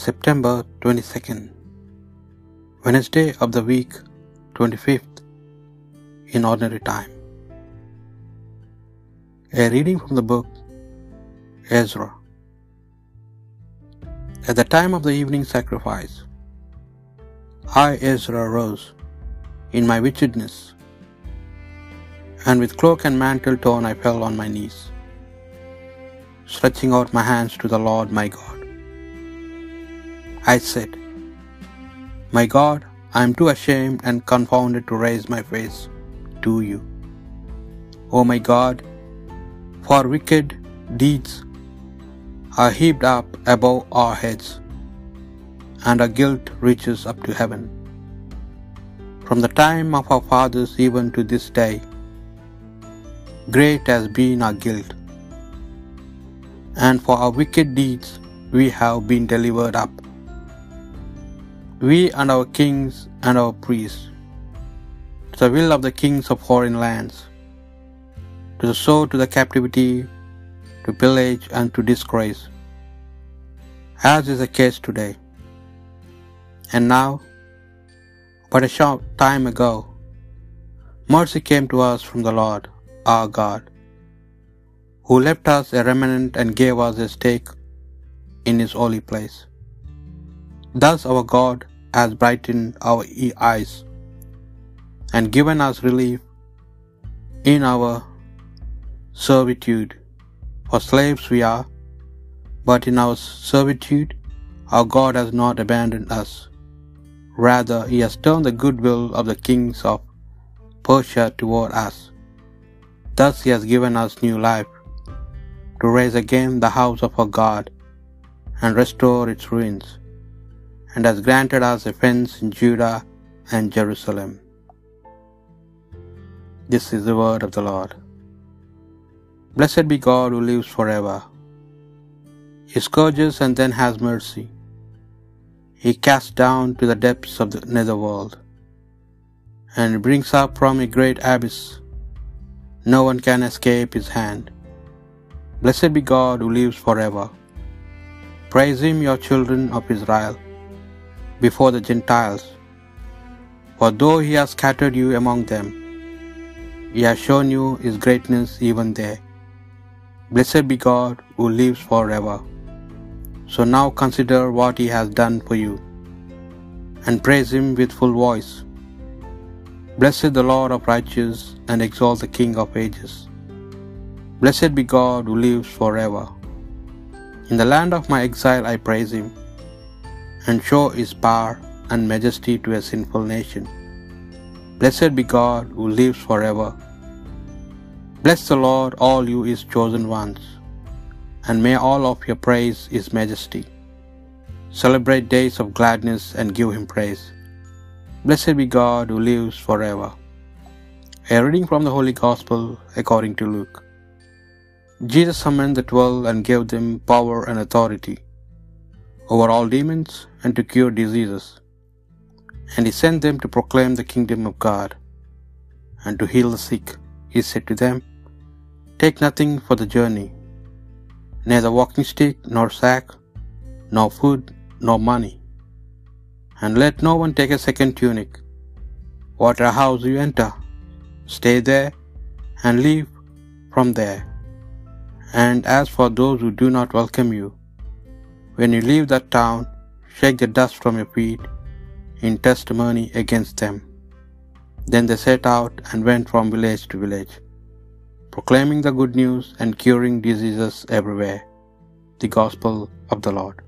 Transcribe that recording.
September 22nd, Wednesday of the week, 25th in ordinary time. A reading from the book Ezra. At the time of the evening sacrifice, I, Ezra, rose in my wickedness, and with cloak and mantle torn I fell on my knees, stretching out my hands to the Lord my God. I said, My God, I am too ashamed and confounded to raise my face to you. O my God, for wicked deeds are heaped up above our heads, and our guilt reaches up to heaven. From the time of our fathers even to this day, great has been our guilt, and for our wicked deeds we have been delivered up we and our kings and our priests, to the will of the kings of foreign lands, to the sword, to the captivity, to pillage, and to disgrace, as is the case today. And now, but a short time ago, mercy came to us from the Lord our God, who left us a remnant and gave us a stake in his holy place. Thus our God has brightened our eyes and given us relief in our servitude. For slaves we are, but in our servitude our God has not abandoned us. Rather, He has turned the goodwill of the kings of Persia toward us. Thus He has given us new life, to raise again the house of our God and restore its ruins and has granted us a fence in Judah and Jerusalem. This is the word of the Lord. Blessed be God who lives forever. He scourges and then has mercy. He casts down to the depths of the netherworld and brings up from a great abyss. No one can escape his hand. Blessed be God who lives forever. Praise him, your children of Israel before the Gentiles. For though he has scattered you among them, he has shown you his greatness even there. Blessed be God who lives forever. So now consider what he has done for you, and praise him with full voice. Blessed the Lord of righteousness, and exalt the King of ages. Blessed be God who lives forever. In the land of my exile I praise him and show his power and majesty to a sinful nation. Blessed be God who lives forever. Bless the Lord, all you his chosen ones, and may all of your praise his majesty. Celebrate days of gladness and give him praise. Blessed be God who lives forever. A reading from the Holy Gospel according to Luke. Jesus summoned the twelve and gave them power and authority over all demons and to cure diseases. And he sent them to proclaim the kingdom of God and to heal the sick. He said to them, Take nothing for the journey, neither walking stick, nor sack, nor food, nor money. And let no one take a second tunic. Whatever house you enter, stay there and leave from there. And as for those who do not welcome you, when you leave that town, shake the dust from your feet in testimony against them. Then they set out and went from village to village, proclaiming the good news and curing diseases everywhere. The Gospel of the Lord.